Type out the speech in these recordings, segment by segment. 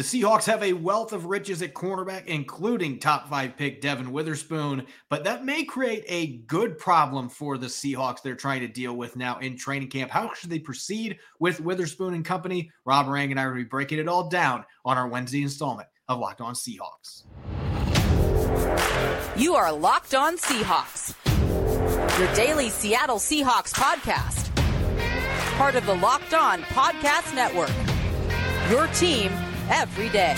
The Seahawks have a wealth of riches at cornerback, including top five pick Devon Witherspoon, but that may create a good problem for the Seahawks they're trying to deal with now in training camp. How should they proceed with Witherspoon and company? Rob Rang and I will be breaking it all down on our Wednesday installment of Locked On Seahawks. You are Locked On Seahawks, your daily Seattle Seahawks podcast, part of the Locked On Podcast Network. Your team every day.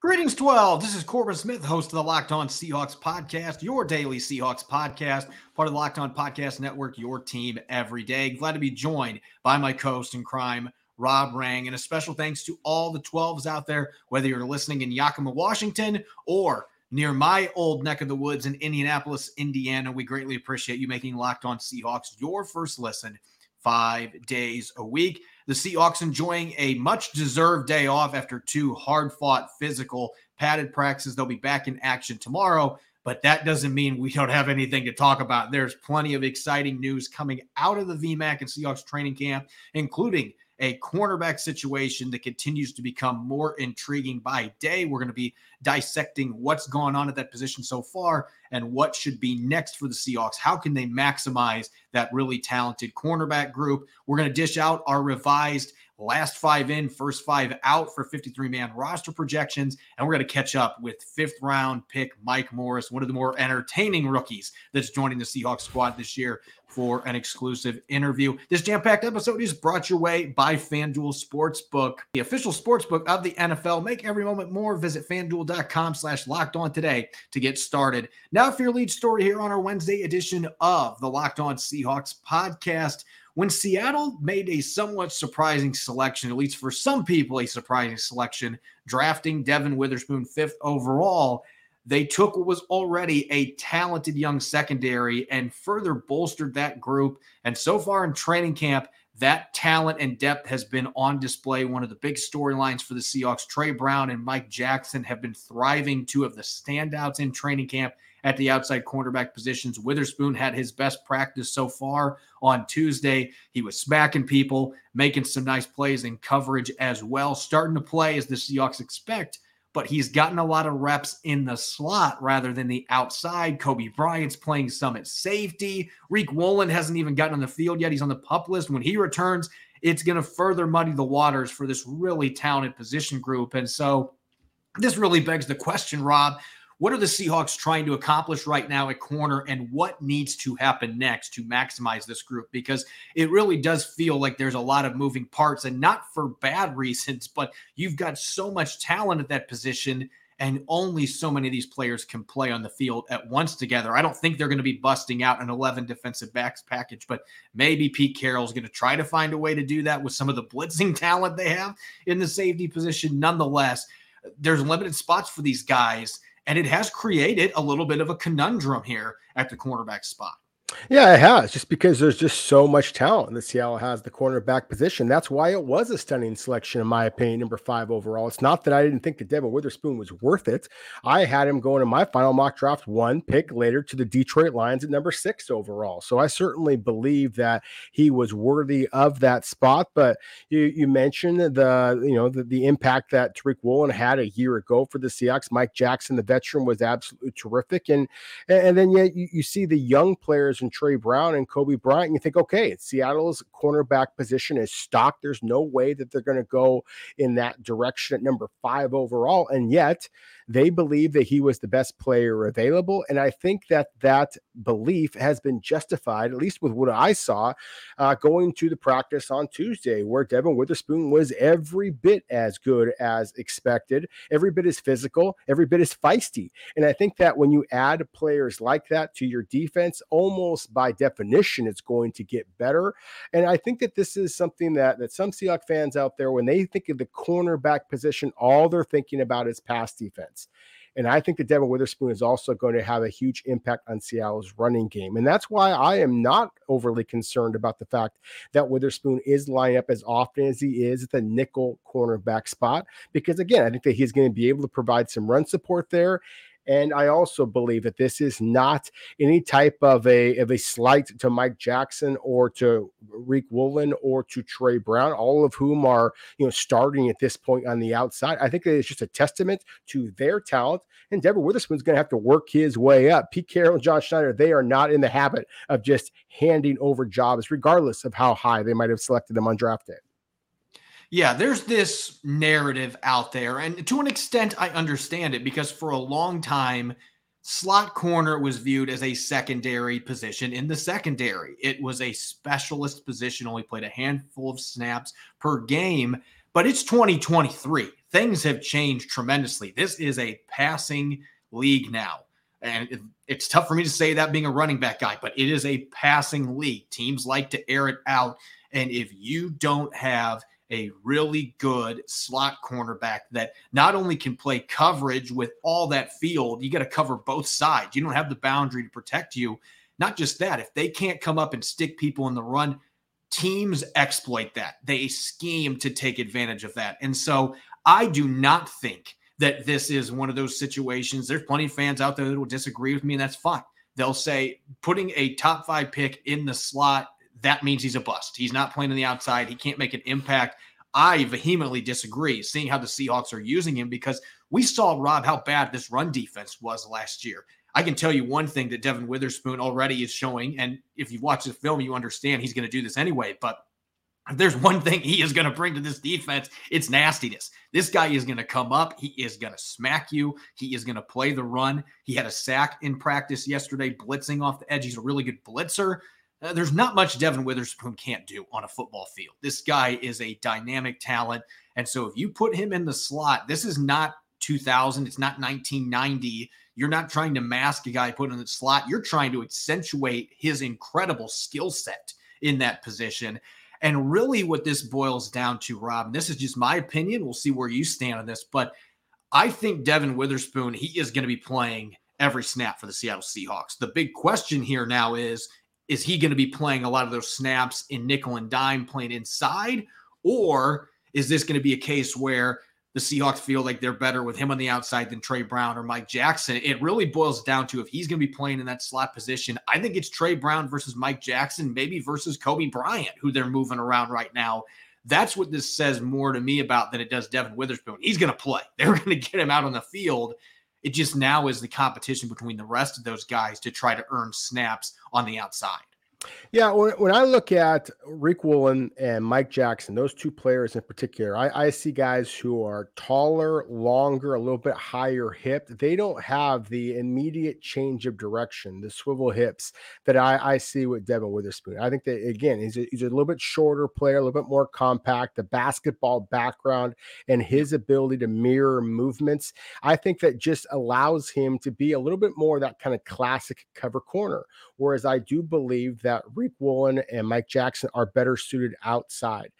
Greetings, 12. This is Corbin Smith, host of the Locked On Seahawks podcast, your daily Seahawks podcast, part of the Locked On Podcast Network, your team every day. Glad to be joined by my co host in crime, Rob Rang. And a special thanks to all the 12s out there, whether you're listening in Yakima, Washington, or near my old neck of the woods in Indianapolis, Indiana. We greatly appreciate you making Locked On Seahawks your first listen five days a week. The Seahawks enjoying a much deserved day off after two hard fought, physical, padded practices. They'll be back in action tomorrow, but that doesn't mean we don't have anything to talk about. There's plenty of exciting news coming out of the VMAC and Seahawks training camp, including a cornerback situation that continues to become more intriguing by day. We're going to be dissecting what's gone on at that position so far and what should be next for the Seahawks. How can they maximize that really talented cornerback group? We're going to dish out our revised last five in, first five out for 53 man roster projections. And we're going to catch up with fifth round pick Mike Morris, one of the more entertaining rookies that's joining the Seahawks squad this year for an exclusive interview. This jam packed episode is brought your way by FanDuel Sportsbook, the official sportsbook of the NFL. Make every moment more. Visit fanduel.com slash locked on today to get started. Now, for your lead story here on our Wednesday edition of the Locked On Seahawks podcast. When Seattle made a somewhat surprising selection, at least for some people, a surprising selection, drafting Devon Witherspoon fifth overall, they took what was already a talented young secondary and further bolstered that group. And so far in training camp, that talent and depth has been on display. One of the big storylines for the Seahawks, Tre Brown and Mike Jackson, have been thriving, two of the standouts in training camp at the outside cornerback positions. Witherspoon had his best practice so far on Tuesday. He was smacking people, making some nice plays in coverage as well, starting to play as the Seahawks expect. But he's gotten a lot of reps in the slot rather than the outside. Coby Bryant's playing some at safety. Riq Woolen hasn't even gotten on the field yet. He's on the pup list. When he returns, it's going to further muddy the waters for this really talented position group. And so this really begs the question, Rob what are the Seahawks trying to accomplish right now at corner, and what needs to happen next to maximize this group? Because it really does feel like there's a lot of moving parts, and not for bad reasons, but you've got so much talent at that position, and only so many of these players can play on the field at once together. I don't think they're going to be busting out an 11 defensive backs package, but maybe Pete Carroll's going to try to find a way to do that with some of the blitzing talent they have in the safety position. Nonetheless, there's limited spots for these guys and it has created a little bit of a conundrum here at the cornerback spot. Yeah, it has, just because there's just so much talent that Seattle has the cornerback position. That's why it was a stunning selection, in my opinion, number five overall. It's not that I didn't think that Devon Witherspoon was worth it. I had him going in my final mock draft one pick later to the Detroit Lions at number six overall. So I certainly believe that he was worthy of that spot. But you, you mentioned the you know the, the impact that Tariq Woolen had a year ago for the Seahawks. Mike Jackson, the veteran, was absolutely terrific, and and then yet you, you see the young players and Tre Brown and Coby Bryant, you think, okay, Seattle's cornerback position is stocked. There's no way that they're going to go in that direction at number five overall. And yet, they believe that he was the best player available. And I think that that belief has been justified, at least with what I saw uh, going to the practice on Tuesday, where Devon Witherspoon was every bit as good as expected, every bit as physical, every bit as feisty. And I think that when you add players like that to your defense, almost by definition, it's going to get better. And I think that this is something that, that some Seahawks fans out there, when they think of the cornerback position, all they're thinking about is pass defense. And I think that Devon Witherspoon is also going to have a huge impact on Seattle's running game. And that's why I am not overly concerned about the fact that Witherspoon is lining up as often as he is at the nickel cornerback spot. Because again, I think that he's going to be able to provide some run support there And I also believe that this is not any type of a of a slight to Mike Jackson or to Riq Woolen or to Tre Brown, all of whom are you know starting at this point on the outside. I think it's just a testament to their talent. And Devon Witherspoon's going to have to work his way up. Pete Carroll and John Schneider, they are not in the habit of just handing over jobs, regardless of how high they might have selected them on draft day. Yeah, there's this narrative out there. And to an extent, I understand it because for a long time, slot corner was viewed as a secondary position in the secondary. It was a specialist position, only played a handful of snaps per game. But it's 2023. Things have changed tremendously. This is a passing league now. And it, it's tough for me to say that being a running back guy, but it is a passing league. Teams like to air it out. And if you don't have a really good slot cornerback that not only can play coverage with all that field, you got to cover both sides. You don't have the boundary to protect you. Not just that, if they can't come up and stick people in the run, teams exploit that. They scheme to take advantage of that. And so I do not think that this is one of those situations. There's plenty of fans out there that will disagree with me, and that's fine. They'll say putting a top five pick in the slot that means he's a bust. He's not playing on the outside. He can't make an impact. I vehemently disagree, seeing how the Seahawks are using him because we saw, Rob, how bad this run defense was last year. I can tell you one thing that Devon Witherspoon already is showing. And if you watch the film, you understand he's going to do this anyway. But if there's one thing he is going to bring to this defense, it's nastiness. This guy is going to come up. He is going to smack you. He is going to play the run. He had a sack in practice yesterday, blitzing off the edge. He's a really good blitzer. Uh, there's not much Devon Witherspoon can't do on a football field. This guy is a dynamic talent. And so if you put him in the slot, this is not 2000, it's not 1990. You're not trying to mask a guy put in the slot. You're trying to accentuate his incredible skill set in that position. And really, what this boils down to, Rob, this is just my opinion. We'll see where you stand on this, but I think Devon Witherspoon, he is going to be playing every snap for the Seattle Seahawks. The big question here now is is he going to be playing a lot of those snaps in nickel and dime playing inside? Or is this going to be a case where the Seahawks feel like they're better with him on the outside than Tre Brown or Mike Jackson? It really boils down to if he's going to be playing in that slot position. I think it's Tre Brown versus Mike Jackson, maybe versus Coby Bryant, who they're moving around right now. That's what this says more to me about than it does Devon Witherspoon. He's going to play. They're going to get him out on the field. It just now is the competition between the rest of those guys to try to earn snaps on the outside. Yeah, when, when I look at Riq Woolen and Mike Jackson, those two players in particular, I, I, see guys who are taller, longer, a little bit higher hip. They don't have the immediate change of direction, the swivel hips that I, I see with Devon Witherspoon. I think that again, he's a, he's a little bit shorter player, a little bit more compact, the basketball background and his ability to mirror movements. I think that just allows him to be a little bit more that kind of classic cover corner. Whereas I do believe that Riq Woolen and Mike Jackson are better suited outside.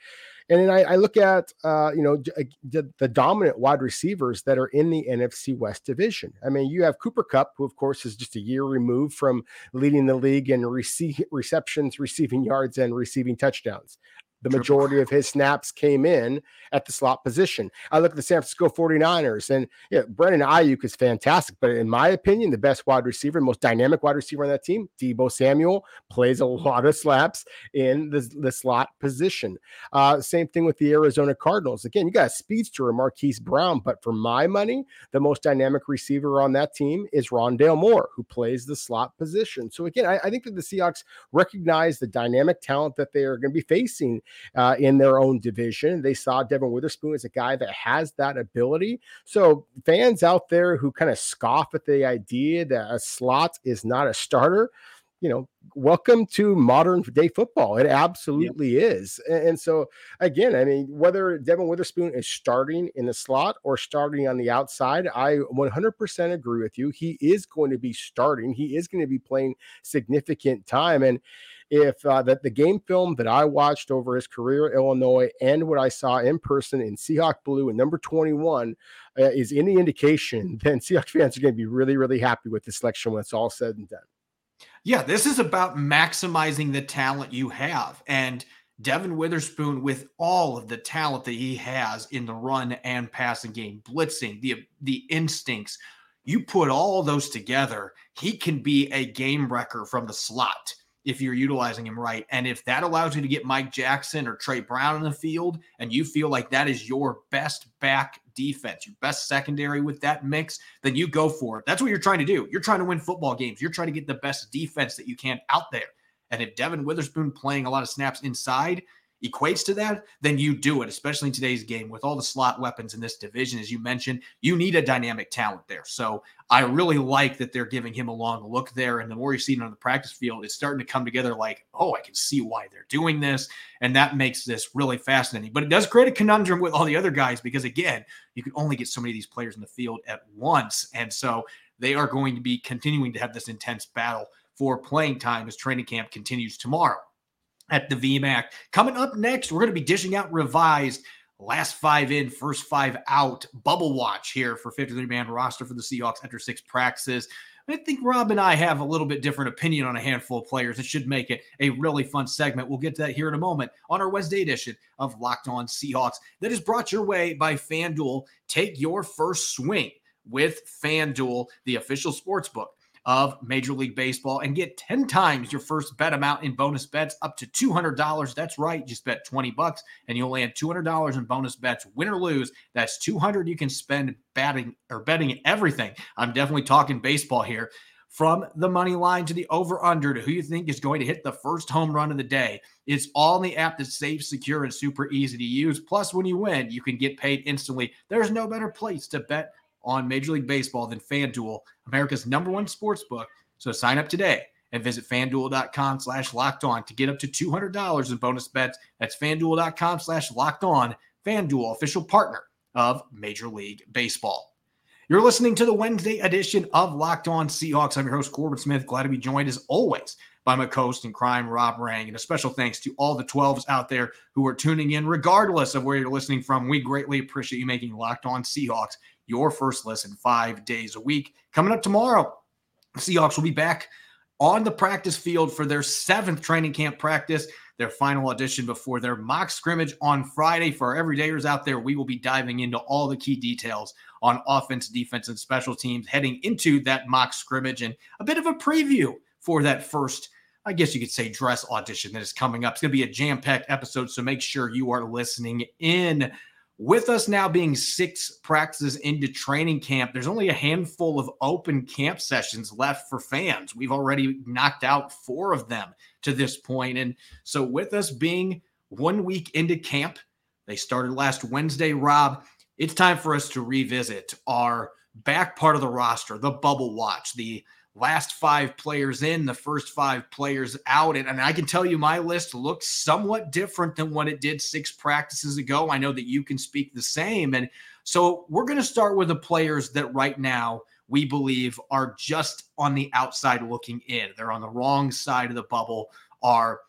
And then I, I look at uh, you know the, the, dominant wide receivers that are in the NFC West division. I mean, you have Cooper Kupp, who of course is just a year removed from leading the league in receive, receptions, receiving yards, and receiving touchdowns. The majority of his snaps came in at the slot position. I look at the San Francisco 49ers, and yeah, Brandon Aiyuk is fantastic. But in my opinion, the best wide receiver, most dynamic wide receiver on that team, Deebo Samuel, plays a lot of slaps in the, the slot position. Uh, same thing with the Arizona Cardinals. Again, you got a speedster, Marquise Brown, but for my money, the most dynamic receiver on that team is Rondale Moore, who plays the slot position. So again, I, I think that the Seahawks recognize the dynamic talent that they are going to be facing uh, in their own division. They saw Devon Witherspoon as a guy that has that ability. So fans out there who kind of scoff at the idea that a slot is not a starter, you know, welcome to modern day football. It absolutely yep. is. And, so, again, I mean, whether Devon Witherspoon is starting in the slot or starting on the outside, I 100% agree with you. He is going to be starting, he is going to be playing significant time. And if uh, that the game film that I watched over his career at Illinois and what I saw in person in Seahawk Blue and number 21 uh, is any indication, then Seahawks fans are going to be really, really happy with the selection when it's all said and done. Yeah, this is about maximizing the talent you have. And Devon Witherspoon, with all of the talent that he has in the run and passing game, blitzing, the the instincts, You put all those together, he can be a game wrecker from the slot if you're utilizing him right. And if that allows you to get Mike Jackson or Tre Brown in the field, and you feel like that is your best back defense, your best secondary with that mix, then you go for it. That's what you're trying to do. You're trying to win football games. You're trying to get the best defense that you can out there. And if Devon Witherspoon playing a lot of snaps inside equates to that, then you do it, especially in today's game with all the slot weapons in this division. As you mentioned, you need a dynamic talent there. So I really like that they're giving him a long look there. And the more you see it on the practice field, it's starting to come together like, oh, I can see why they're doing this. And that makes this really fascinating. But it does create a conundrum with all the other guys because, again, you can only get so many of these players in the field at once. And so they are going to be continuing to have this intense battle for playing time as training camp continues tomorrow at the VMAC. Coming up next, we're going to be dishing out revised last five in, first five out bubble watch here for 53 man roster for the Seahawks after six practices. I think Rob and I have a little bit different opinion on a handful of players. It should make it a really fun segment. We'll get to that here in a moment on our Wednesday edition of Locked On Seahawks that is brought your way by FanDuel. Take your first swing with FanDuel, the official sports book of Major League Baseball and get 10 times your first bet amount in bonus bets up to $200. That's right. Just bet 20 bucks and you'll land $200 in bonus bets, win or lose. That's 200 you can spend batting or betting everything. I'm definitely talking baseball here. From the money line to the over under to who you think is going to hit the first home run of the day. It's all in the app that's safe, secure, and super easy to use. Plus, when you win, you can get paid instantly. There's no better place to bet on Major League Baseball than FanDuel, America's number one sports book. So sign up today and visit fanduel.com slash locked on to get up to $200 in bonus bets. That's fanduel.com slash locked on. FanDuel, official partner of Major League Baseball. You're listening to the Wednesday edition of Locked On Seahawks. I'm your host, Corbin Smith. Glad to be joined as always by my co-host in crime, Rob Rang. And a special thanks to all the 12s out there who are tuning in, regardless of where you're listening from. We greatly appreciate you making Locked On Seahawks your first lesson five days a week. Coming up tomorrow, Seahawks will be back on the practice field for their seventh training camp practice, their final audition before their mock scrimmage on Friday. For our everydayers out there, we will be diving into all the key details on offense, defense, and special teams heading into that mock scrimmage and a bit of a preview for that first. I guess you could say dress audition that is coming up. It's going to be a jam packed episode, so make sure you are listening in. With us now being six practices into training camp, there's only a handful of open camp sessions left for fans. We've already knocked out four of them to this point. And so, with us being one week into camp, they started last Wednesday, Rob. It's time for us to revisit our back part of the roster, the bubble watch, the last five players in, the first five players out. And, and, I can tell you my list looks somewhat different than what it did six practices ago. I know that you can speak the same. And so we're going to start with the players that right now we believe are just on the outside looking in. They're on the wrong side of the bubble, are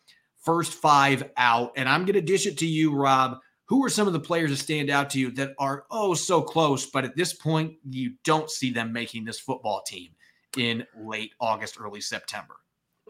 first five out. And I'm going to dish it to you, Rob. Who are some of the players that stand out to you that are oh so close, but at this point, you don't see them making this football team? In late August, early September.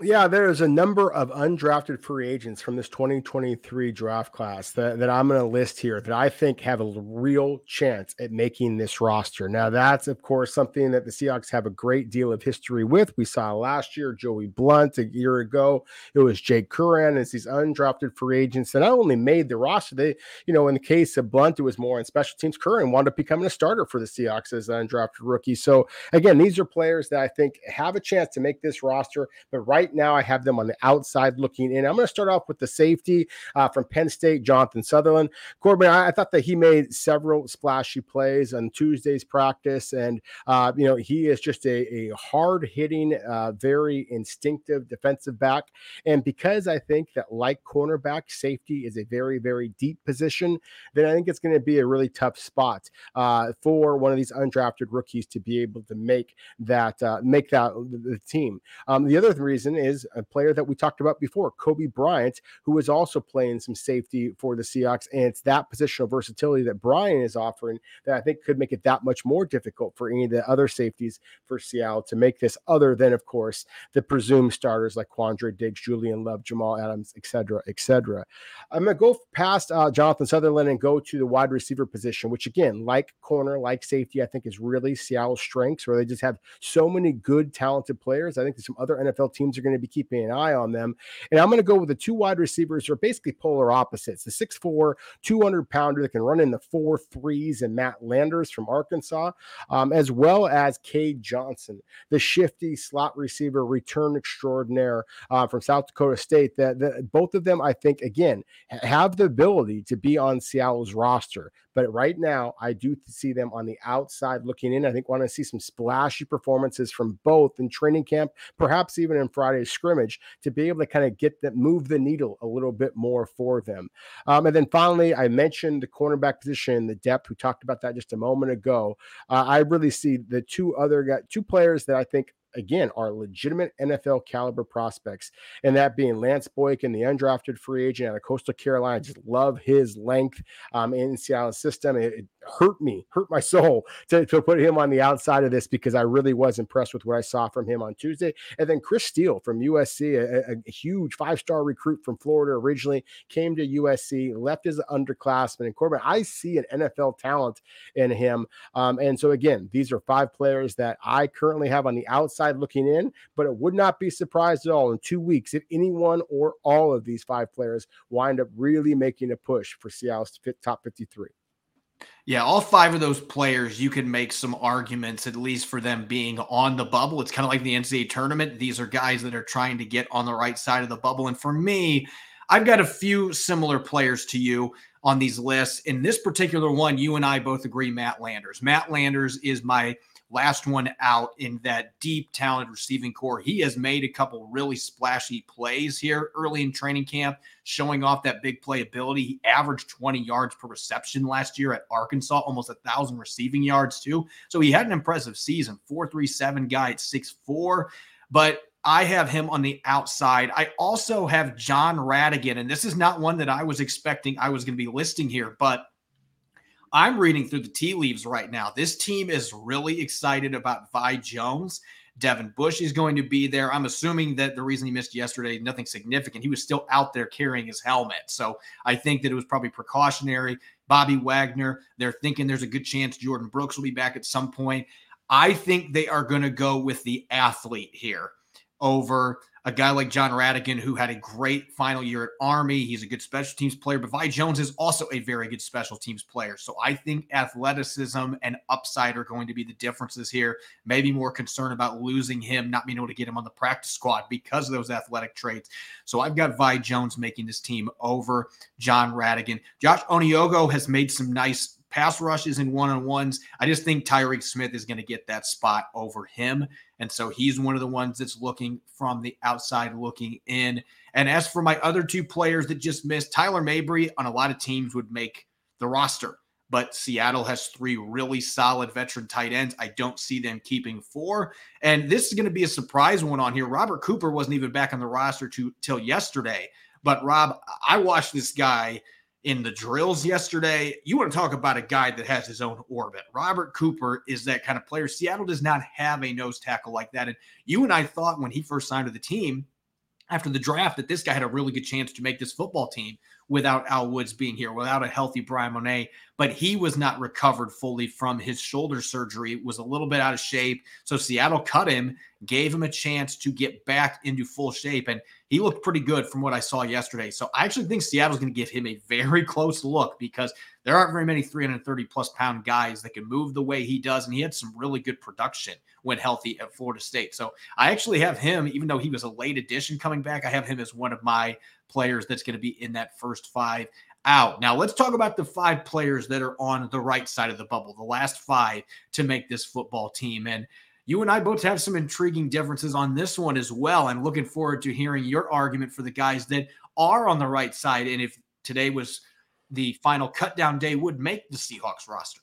Yeah, there is a number of undrafted free agents from this 2023 draft class that, that I'm going to list here that I think have a real chance at making this roster. Now, that's, of course, something that the Seahawks have a great deal of history with. We saw last year Joey Blount a year ago, it was Jake Curhan. It's these undrafted free agents that not only made the roster, they, you know, in the case of Blount, it was more in special teams. Curhan wound up becoming a starter for the Seahawks as an undrafted rookie. So, again, these are players that I think have a chance to make this roster, but right right now, I have them on the outside looking in. I'm going to start off with the safety uh, from Penn State, Jonathan Sutherland. Corbin, I, I, thought that he made several splashy plays on Tuesday's practice, and uh, you know he is just a, a hard hitting, uh, very instinctive defensive back. And because I think that like cornerback, safety is a very very deep position, then I think it's going to be a really tough spot uh, for one of these undrafted rookies to be able to make that uh, make that the team. Um, the other reason is a player that we talked about before, Coby Bryant, who is also playing some safety for the Seahawks. And it's that positional versatility that Bryant is offering that I think could make it that much more difficult for any of the other safeties for Seattle to make this, other than, of course, the presumed starters like Quandre Diggs, Julian Love, Jamal Adams, etc., etc. I'm going to go past uh, Jonathan Sutherland and go to the wide receiver position, which again, like corner, like safety, I think is really Seattle's strengths, where they just have so many good, talented players. I think some other NFL teams are going to be keeping an eye on them. And I'm going to go with the two wide receivers who are basically polar opposites the 6'4, 200 pounder that can run in the four threes and Matt Landers from Arkansas, um, as well as Cade Johnson, the shifty slot receiver return extraordinaire uh, from South Dakota State. That, that both of them, I think, again, have the ability to be on Seattle's roster. But right now, I do see them on the outside looking in. I think want to see some splashy performances from both in training camp, perhaps even in Friday's scrimmage, to be able to kind of get that move the needle a little bit more for them. Um, and then finally, I mentioned the cornerback position, the depth. We talked about that just a moment ago. Uh, I really see the two other two players that I think again are legitimate NFL caliber prospects, and that being Lance Boykin, the undrafted free agent out of Coastal Carolina. Just love his length um, in Seattle's system. It, it, hurt me, hurt my soul to, to put him on the outside of this because I really was impressed with what I saw from him on Tuesday. And then Chris Steele from USC, a, a huge five star recruit from Florida originally, came to USC, left as an underclassman. And Corbin, I see an NFL talent in him. Um, and so again, these are five players that I currently have on the outside outside looking in, but it would not be surprised at all in two weeks if anyone or all of these five players wind up really making a push for Seattle's top 53. Yeah, all five of those players, you can make some arguments, at least for them being on the bubble. It's kind of like the NCAA tournament. These are guys that are trying to get on the right side of the bubble. And for me, I've got a few similar players to you on these lists. In this particular one, you and I both agree Matt Landers. Matt Landers is my last one out in that deep, talented receiving corps. He has made a couple really splashy plays here early in training camp, showing off that big playability. He averaged 20 yards per reception last year at Arkansas, almost a thousand receiving yards, too. So he had an impressive season 437 guy at 6'4. But I have him on the outside. I also have John Rhattigan, and this is not one that I was expecting I was going to be listing here, but I'm reading through the tea leaves right now. This team is really excited about Vi Jones. Devin Bush is going to be there. I'm assuming that the reason he missed yesterday, nothing significant. He was still out there carrying his helmet. So I think that it was probably precautionary. Bobby Wagner, they're thinking there's a good chance Jordyn Brooks will be back at some point. I think they are going to go with the athlete here over a guy like John Rhattigan, who had a great final year at Army. He's a good special teams player, but Vi Jones is also a very good special teams player. So I think athleticism and upside are going to be the differences here. Maybe more concern about losing him, not being able to get him on the practice squad because of those athletic traits. So I've got Vi Jones making this team over John Rhattigan. Josh Onujiogu has made some nice pass rushes and one on ones. I just think Tyreke Smith is going to get that spot over him. And so he's one of the ones that's looking from the outside looking in. And as for my other two players that just missed, Tyler Mabry on a lot of teams would make the roster. But Seattle has three really solid veteran tight ends. I don't see them keeping four. And this is going to be a surprise one on here. Robert Cooper wasn't even back on the roster to, till yesterday. But Rob, I watched this guy in the drills yesterday. You want to talk about a guy that has his own orbit. Robert Cooper is that kind of player. Seattle does not have a nose tackle like that. And you and I thought when he first signed to the team after the draft that this guy had a really good chance to make this football team without Al Woods being here, without a healthy Bryan Mone. But he was not recovered fully from his shoulder surgery, was a little bit out of shape. So Seattle cut him, gave him a chance to get back into full shape. And he looked pretty good from what I saw yesterday. So I actually think Seattle's going to give him a very close look because there aren't very many 330 plus pound guys that can move the way he does. And he had some really good production when healthy at Florida State. So I actually have him, even though he was a late addition coming back, I have him as one of my players that's going to be in that first five out. Now, let's talk about the five players that are on the right side of the bubble, the last five to make this football team. And you and I both have some intriguing differences on this one as well. I'm looking forward to hearing your argument for the guys that are on the right side. And if today was the final cut down day, would make the Seahawks roster.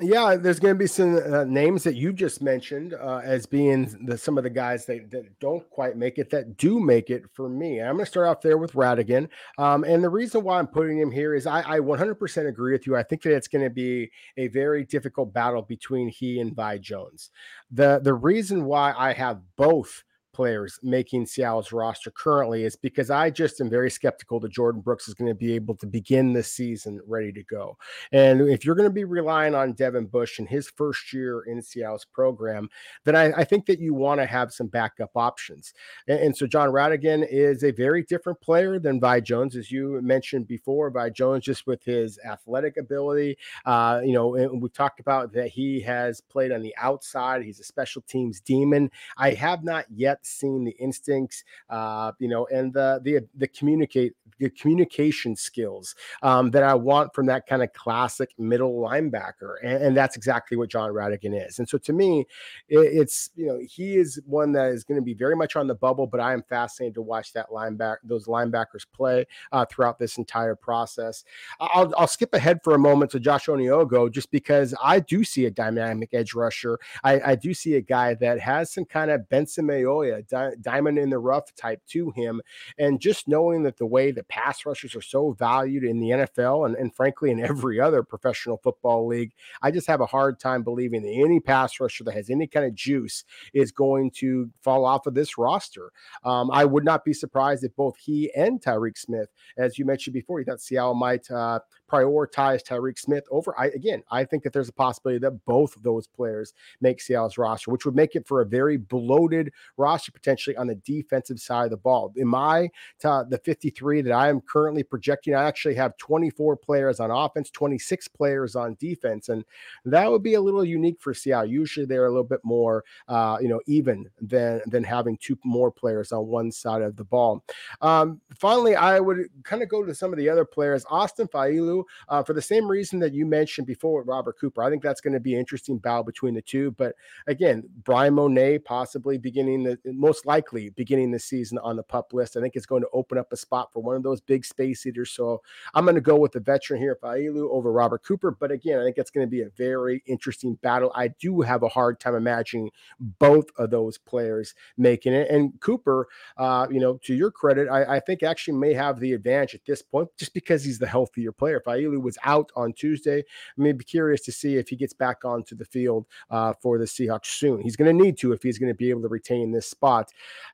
Yeah, there's going to be some uh, names that you just mentioned uh, as being the, some of the guys that, that don't quite make it that do make it for me. I'm going to start off there with Rhattigan. Um, and the reason why I'm putting him here is I, I 100% agree with you. I think that it's going to be a very difficult battle between he and Vi Jones. The, the reason why I have both players making Seattle's roster currently is because I just am very skeptical that Jordyn Brooks is going to be able to begin this season ready to go. And if you're going to be relying on Devin Bush in his first year in Seattle's program, then I, I think that you want to have some backup options. And, and, so John Rhattigan is a very different player than Vi Jones, as you mentioned before. Vi Jones, just with his athletic ability, uh, you know, and we've talked about that he has played on the outside. He's a special teams demon. I have not yet seen the instincts, uh, you know, and the the the communicate the communication skills um, that I want from that kind of classic middle linebacker, and, and that's exactly what John Rhattigan is. And so to me, it, it's you know he is one that is going to be very much on the bubble, but I am fascinated to watch that linebacker those linebackers play uh, throughout this entire process. I'll, I'll skip ahead for a moment to Josh Onujiogu just because I do see a dynamic edge rusher. I, I do see a guy that has some kind of Benson Mayowa di- diamond in the rough type to him. And just knowing that the way the pass rushers are so valued in the NFL and, and frankly in every other professional football league, I just have a hard time believing that any pass rusher that has any kind of juice is going to fall off of this roster. Um, I would not be surprised if both he and Tyreke Smith, as you mentioned before, you thought Seattle might uh, prioritize Tyreke Smith over. I again, I think that there's a possibility that both of those players make Seattle's roster, which would make it for a very bloated roster potentially on the defensive side of the ball. In my the 53 that I am currently projecting, I actually have 24 players on offense, 26 players on defense, and that would be a little unique for Seattle. Usually they're a little bit more, uh, you know, even than than having two more players on one side of the ball. Um, finally, I would kind of go to some of the other players. Austin Faoliu, uh, for the same reason that you mentioned before with Robert Cooper. I think that's going to be an interesting battle between the two. But again, Bryan Mone possibly beginning the most likely beginning the season on the pup list. I think it's going to open up a spot for one of those big space eaters. So I'm going to go with the veteran here, Faoliu, over Robert Cooper. But again, I think it's going to be a very interesting battle. I do have a hard time imagining both of those players making it. And Cooper, uh, you know, to your credit, I, I, think actually may have the advantage at this point just because he's the healthier player. Faoliu was out on Tuesday. I may be curious to see if he gets back onto the field uh, for the Seahawks soon. He's going to need to if he's going to be able to retain this spot.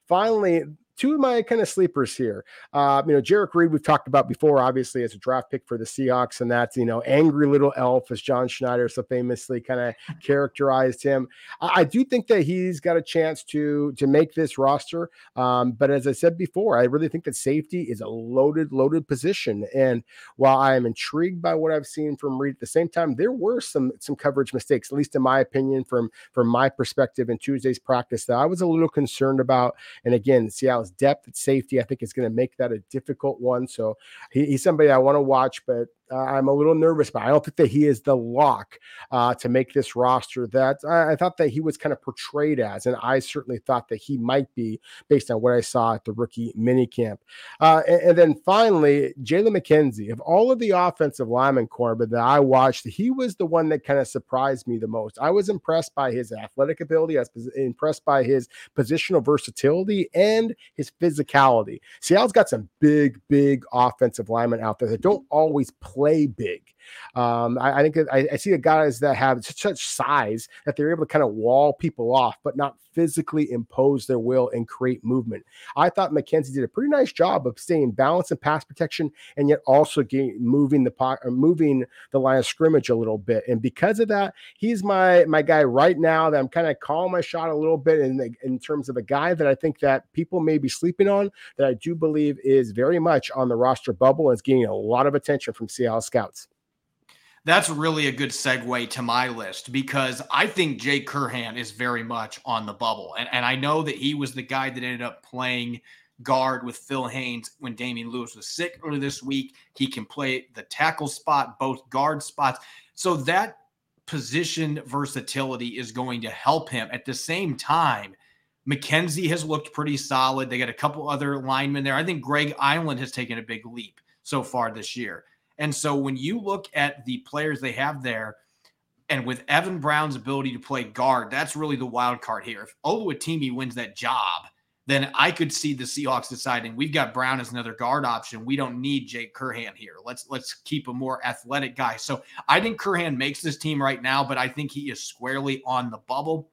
Finally, two of my kind of sleepers here. Uh, you know, Jerrick Reed, we've talked about before, obviously, as a draft pick for the Seahawks, and that's, you know, angry little elf, as John Schneider so famously kind of characterized him. I, I, do think that he's got a chance to to make this roster. Um, but as I said before, I really think that safety is a loaded, loaded position. And while I am intrigued by what I've seen from Reed, at the same time, there were some some coverage mistakes, at least in my opinion, from from my perspective in Tuesday's practice that I was a little concerned about. And again, Seattle's depth at safety, I think is going to make that a difficult one. So he, he's somebody I want to watch, but uh, I'm a little nervous, but I don't think that he is the lock uh, to make this roster that I, I, thought that he was kind of portrayed as. And I certainly thought that he might be based on what I saw at the rookie minicamp. Uh, and, and then finally, Jalen McKenzie, of all of the offensive lineman Corbin that I watched, he was the one that kind of surprised me the most. I was impressed by his athletic ability, I was impressed by his positional versatility and his physicality. Seattle's got some big, big offensive linemen out there that don't always play play big. Um, I, I, think I, I, see the guys that have such, size that they're able to kind of wall people off, but not physically impose their will and create movement. I thought McKenzie did a pretty nice job of staying balanced and pass protection, and yet also getting, moving the pot moving the line of scrimmage a little bit. And because of that, he's my my guy right now that I'm kind of calling my shot a little bit in the, in terms of a guy that I think that people may be sleeping on that I do believe is very much on the roster bubble and is getting a lot of attention from Seattle scouts that's really a good segue to my list because I think Jake Curhan is very much on the bubble. And, and I know that he was the guy that ended up playing guard with Phil Haynes when Damien Lewis was sick earlier this week. He can play the tackle spot, both guard spots. So that position versatility is going to help him. At the same time, McKenzie has looked pretty solid. They got a couple other linemen there. I think Greg Eiland has taken a big leap so far this year. And so when you look at the players they have there, And with Evan Brown's ability to play guard, that's really the wild card here. If Oluwatimi wins that job, then I could see the Seahawks deciding we've got Brown as another guard option. We don't need Jake Curhan here. Let's let's keep a more athletic guy. So I think Curhan makes this team right now, but I think he is squarely on the bubble.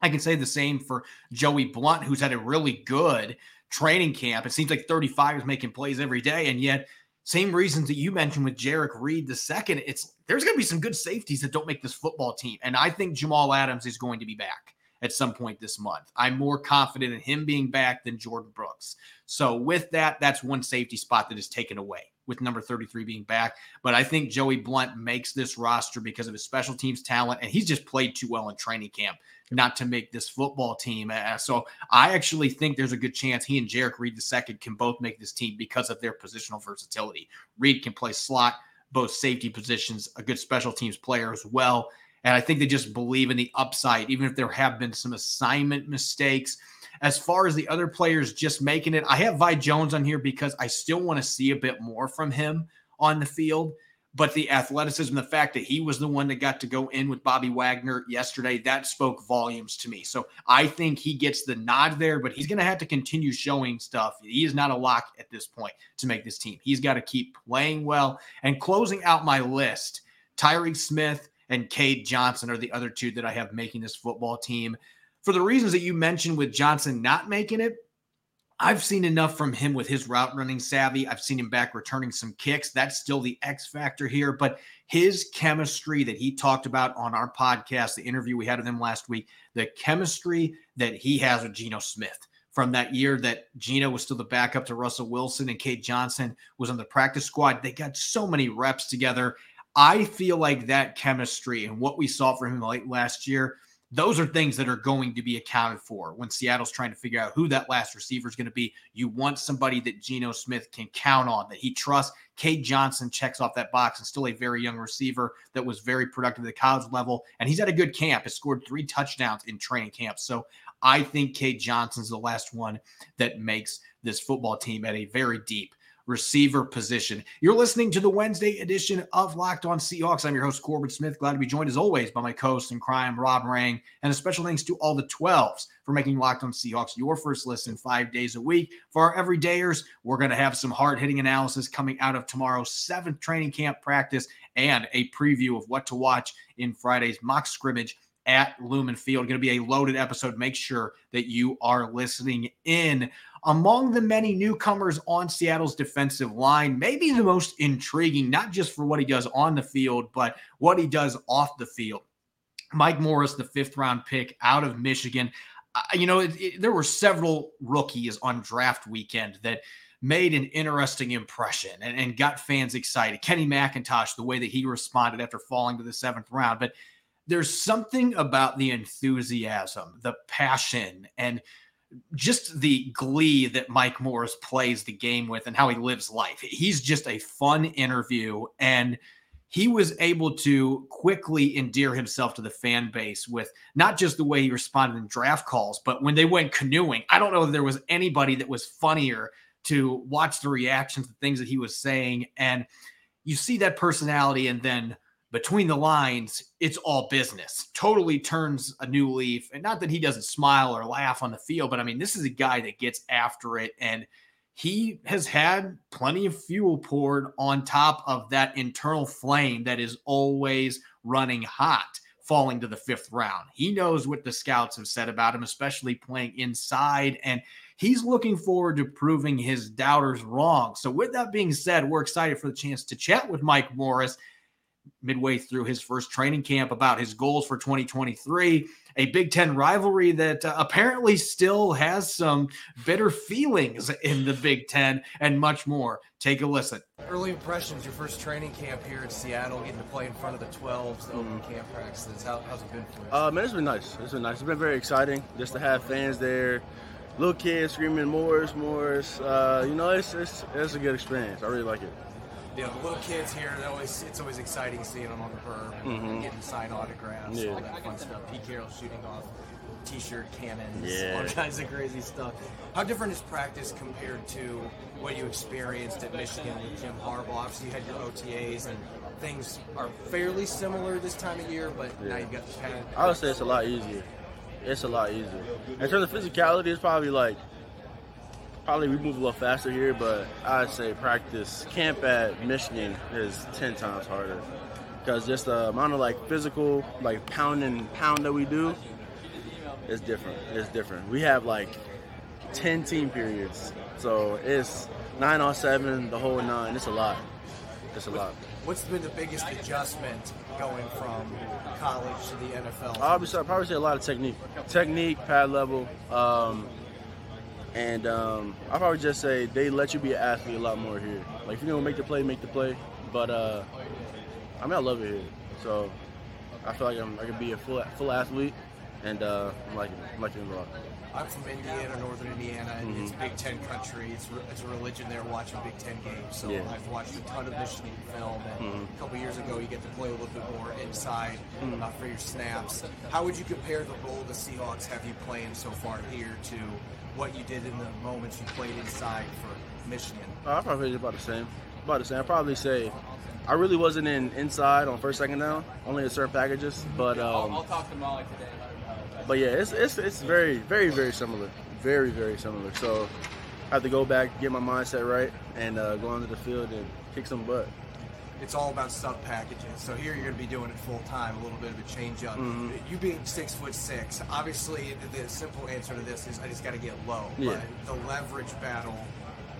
I can say the same for Joey Blount, who's had a really good training camp. It seems like 35 is making plays every day, and yet same reasons that you mentioned with Jerrick Reed the second. It's there's going to be some good safeties that don't make this football team, and I think Jamal Adams is going to be back at some point this month. I'm more confident in him being back than Jordyn Brooks. So with that, that's one safety spot that is taken away with number 33 being back. But I think Joey Blount makes this roster because of his special teams talent, and he's just played too well in training camp not to make this football team. So I actually think there's a good chance he and Jerrick Reed II can both make this team because of their positional versatility. Reed can play slot, both safety positions, a good special teams player as well. And I think they just believe in the upside, even if there have been some assignment mistakes. As far as the other players just making it, I have Vi Jones on here because I still want to see a bit more from him on the field. But the athleticism, the fact that he was the one that got to go in with Bobby Wagner yesterday, that spoke volumes to me. So I think he gets the nod there, but he's going to have to continue showing stuff. He is not a lock at this point to make this team. He's got to keep playing well. And closing out my list, Tyreke Smith and Cade Johnson are the other two that I have making this football team. For the reasons that you mentioned with Johnson not making it, I've seen enough from him with his route running savvy. I've seen him back returning some kicks. That's still the X factor here. But his chemistry that he talked about on our podcast, the interview we had with him last week, the chemistry that he has with Geno Smith from that year that Geno was still the backup to Russell Wilson and Cade Johnson was on the practice squad. They got so many reps together. I feel like that chemistry and what we saw from him late last year those are things that are going to be accounted for when Seattle's trying to figure out who that last receiver is going to be. You want somebody that Geno Smith can count on, that he trusts. Cade Johnson checks off that box and still a very young receiver that was very productive at the college level. And he's at a good camp, has scored three touchdowns in training camp. So I think Cade Johnson's the last one that makes this football team at a very deep receiver position. You're listening to the Wednesday edition of Locked On Seahawks. I'm your host, Corbin Smith. Glad to be joined as always by my co host in crime, Rob Rang. And a special thanks to all the 12s for making Locked On Seahawks your first listen five days a week. For our everydayers, we're going to have some hard hitting analysis coming out of tomorrow's seventh training camp practice and a preview of what to watch in Friday's mock scrimmage at Lumen Field. Going to be a loaded episode. Make sure that you are listening in. Among the many newcomers on Seattle's defensive line, maybe the most intriguing, not just for what he does on the field, but what he does off the field. Mike Morris, the fifth round pick out of Michigan. Uh, you know, it, it, there were several rookies on draft weekend that made an interesting impression and, and got fans excited. Kenny McIntosh, the way that he responded after falling to the seventh round. But there's something about the enthusiasm, the passion, and just the glee that Mike Morris plays the game with and how he lives life. He's just a fun interview and he was able to quickly endear himself to the fan base with not just the way he responded in draft calls, but when they went canoeing. I don't know if there was anybody that was funnier to watch the reactions, the things that he was saying. And you see that personality, and then between the lines, it's all business. Totally turns a new leaf. And not that he doesn't smile or laugh on the field, but I mean, this is a guy that gets after it. And he has had plenty of fuel poured on top of that internal flame that is always running hot, falling to the fifth round. He knows what the scouts have said about him, especially playing inside. And he's looking forward to proving his doubters wrong. So, with that being said, we're excited for the chance to chat with Mike Morris midway through his first training camp about his goals for 2023. A Big Ten rivalry that uh, apparently still has some bitter feelings in the Big Ten and much more. Take a listen. Early impressions, your first training camp here in Seattle, getting to play in front of the 12s, the open mm-hmm. camp practices. How, how's it been for you? Uh, man, it's been nice. It's been nice. It's been very exciting just to have fans there, little kids screaming Morris, Morris. Uh, you know, it's, it's, it's a good experience. I really like it you know, the little kids here, always it's always exciting seeing them on the berm and mm-hmm. getting signed autographs, yeah. all that fun stuff. Pete Carroll shooting off t-shirt cannons, yeah. all kinds of crazy stuff. How different is practice compared to what you experienced at Michigan with Jim Harbaugh? Obviously, you had your OTAs and things are fairly similar this time of year, but now you've got the pen. I would say it's a lot easier. It's a lot easier. In terms of physicality, it's probably like probably we move a little faster here, but I'd say practice camp at Michigan is ten times harder because just the amount of like physical like pound and pound that we do is different. It's different. We have like ten team periods, so it's nine on seven, the whole nine. It's a lot. It's a lot. What's been the biggest adjustment going from college to the NFL? Obviously, I'd probably say a lot of technique, technique, pad level, um, and um, I probably just say they let you be an athlete a lot more here. Like if you're gonna make the play, make the play. But uh, I mean, I love it here, so I feel like I'm, I can be a full full athlete, and uh, I'm liking. I'm liking it a lot. I'm from Indiana, northern Indiana, and Mm-hmm. it's Big Ten country. It's, re- it's a religion there watching Big Ten games. So Yeah. Mm-hmm. I've watched a ton of Michigan film. And a couple years ago, you get to play a little bit more inside Mm-hmm. uh, for your snaps. How would you compare the role the Seahawks have you playing so far here to what you did in the moments you played inside for Michigan? Uh, I probably say about the same. About the same. I probably say I really wasn't in inside on first second down, only in certain packages. But um, I'll talk to Molly today. But yeah, it's, it's it's very very very similar, very very similar. So I have to go back, get my mindset right, and uh, go onto the field and kick some butt. it's all about sub packages. So here you're going to be doing it full time, a little bit of a change up. Mm-hmm. You being six foot six, obviously the simple answer to this is I just got to get low. Yeah. But the leverage battle,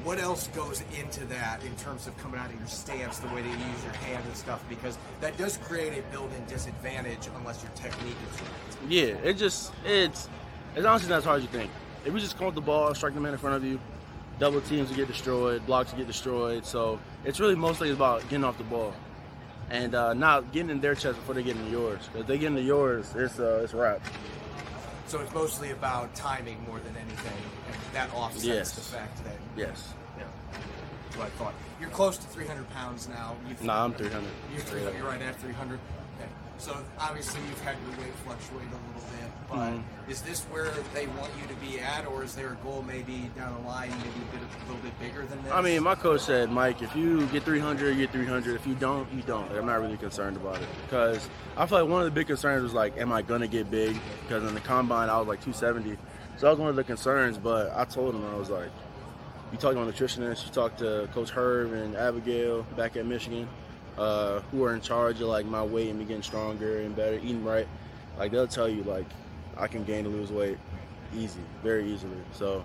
what else goes into that in terms of coming out of your stance, the way that you use your hand and stuff? Because that does create a built-in disadvantage unless your technique is right. Yeah, it just it's it's honestly not as hard as you think. If we just with the ball, strike the man in front of you, double teams will get destroyed, blocks will get destroyed. So it's really mostly about getting off the ball and uh, not getting in their chest before they get into yours. If they get into yours, it's uh, it's wrap. So it's mostly about timing more than anything, and that offsets Yes. the fact that Yes. Yeah. That's what I thought. You're close to 300 pounds now. You've, Nah, I'm 300. You're, 300, you're right at 300. So obviously you've had your weight fluctuate a little bit, but Mm-hmm. is this where they want you to be at, or is there a goal maybe down the line, maybe a bit, a little bit bigger than this? I mean, my coach said, Mike, if you get 300, you get 300. If you don't, you don't. Like, I'm not really concerned about it because I feel like one of the big concerns was like, am I gonna get big? Because in the combine, I was like 270, so that was one of the concerns. But I told him I was like, you talk to my nutritionist, you talk to Coach Herb and Abigail back at Michigan, uh, who are in charge of like my weight and me getting stronger and better, eating right. Like they'll tell you like I can gain and lose weight easy, very easily. So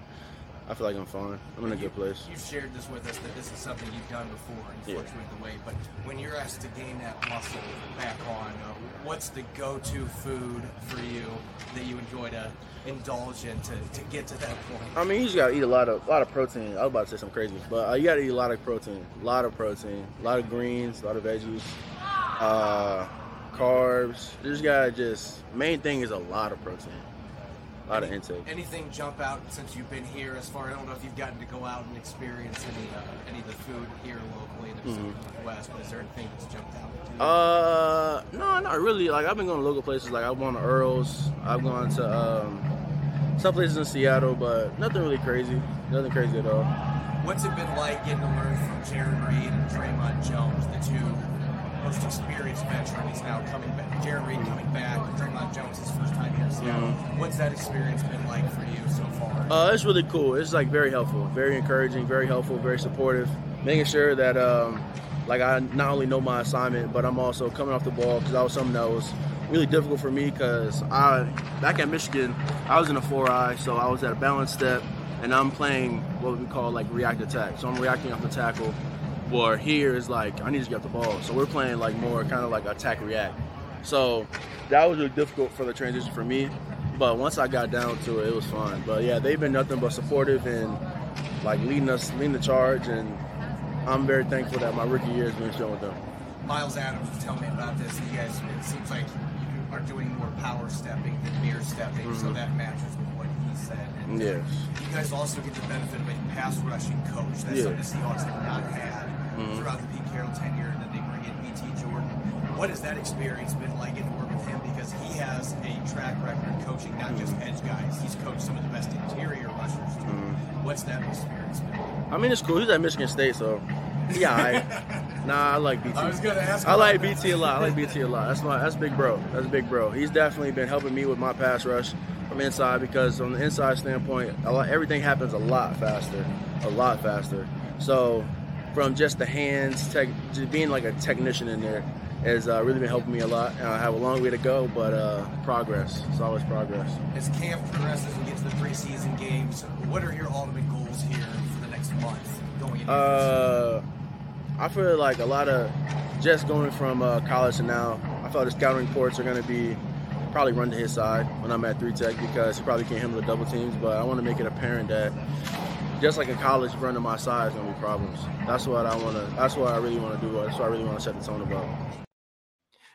I feel like I'm fine. I'm in a good place. You've shared this with us that this is something you've done before and Yeah. fluctuate the weight. But when you're asked to gain that muscle back on, uh, what's the go-to food for you that you enjoy to indulge in to, to get to that point? I mean, you just gotta eat a lot of lot of protein. I was about to say some crazy, but uh, you gotta eat a lot of protein, a lot of protein, a lot of greens, a lot of veggies, uh, carbs. You just gotta just main thing is a lot of protein, a lot of intake. Anything jump out since you've been here? As far I don't know if you've gotten to go out and experience any uh, any of the food here locally in the Pacific Northwest, but is there anything that's jumped out? to you? Uh, no, not really. Like I've been going to local places. Like I've gone to Earl's. I've gone to um, some places in Seattle, but nothing really crazy. Nothing crazy at all. What's it been like getting to learn from Jarran Reed and Dre'Mont Jones, the two most experienced now coming back? Jarran Reed coming back, Dre'Mont Jones his first time here in Seattle. What's that experience been like for you so far? Uh, it's really cool. It's like very helpful, very encouraging, very helpful, very supportive. Making sure that um, like I not only know my assignment, but I'm also coming off the ball because that was something that was really difficult for me because I back at Michigan I was in a four eye, so I was at a balance step, and I'm playing what we call like react attack. So I'm reacting off the tackle. Where here is like I need to get the ball, so we're playing like more kind of like attack react. So that was really difficult for the transition for me. But once I got down to it, it was fun. But yeah, they've been nothing but supportive and like leading us, leading the charge, and I'm very thankful that my rookie year has been spent with them. Myles Adams was telling me about this. You guys, it seems like you are doing more power stepping than mere stepping, so mm-hmm. that matches with what he said. And Yes. You guys also get the benefit of a pass rushing coach. That's Yeah. something the Seahawks have not had Mm-hmm. throughout the Pete Carroll tenure, and then they bring in BT Jordan. What has that experience been like to work with him? Because he has a track record coaching not just mm-hmm. edge guys. He's coached some of the best interior rushers too. What's that experience been? like? I mean, it's cool. He's at Michigan State, so yeah, I, Nah, I like BT. I was gonna ask. I like BT a lot. I like BT a lot. That's my that's big bro. That's big bro. He's definitely been helping me with my pass rush from inside because from the inside standpoint, a lot, everything happens a lot faster, a lot faster. So from just the hands, tech, just being like a technician in there has uh, really been helping me a lot. And I have a long way to go, but uh, progress. It's always progress. As camp progresses and gets to the preseason games, what are your ultimate goals here for the next month going into? Uh, I feel like a lot of just going from uh, college to now. I feel the scouting reports are going to be probably run to his side when I'm at three tech because he probably can't handle the double teams. But I want to make it apparent that just like in college, running my side is to be problems. That's what I want to. That's what I really want to do. That's what I really want to set the tone about.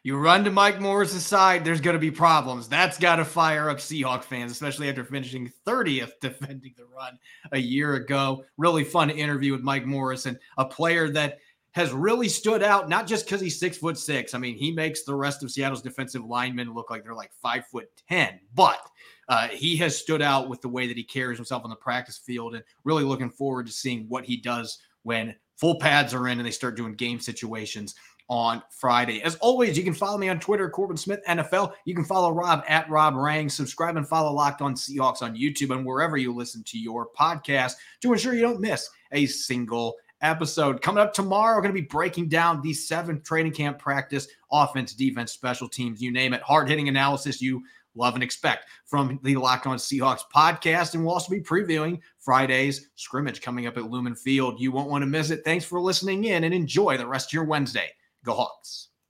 You run to Mike Morris's side, there's to be problems. That's got to fire up Seahawk fans, especially after finishing 30th defending the run a year ago. Really fun interview with Mike Morris and a player that has really stood out, not just because he's six foot six. I mean, he makes the rest of Seattle's defensive linemen look like they're like five foot 10, but uh, he has stood out with the way that he carries himself on the practice field and really looking forward to seeing what he does when full pads are in and they start doing game situations on Friday. As always, you can follow me on Twitter, Corbin Smith NFL. You can follow Rob at Rob Rang. Subscribe and follow Locked On Seahawks on YouTube and wherever you listen to your podcast to ensure you don't miss a single episode. Coming up tomorrow, we're going to be breaking down the seventh training camp practice, offense, defense, special teams, you name it. Hard hitting analysis you love and expect from the Locked On Seahawks podcast. And we'll also be previewing Friday's scrimmage coming up at Lumen Field. You won't want to miss it. Thanks for listening in and enjoy the rest of your Wednesday. Go Hawks.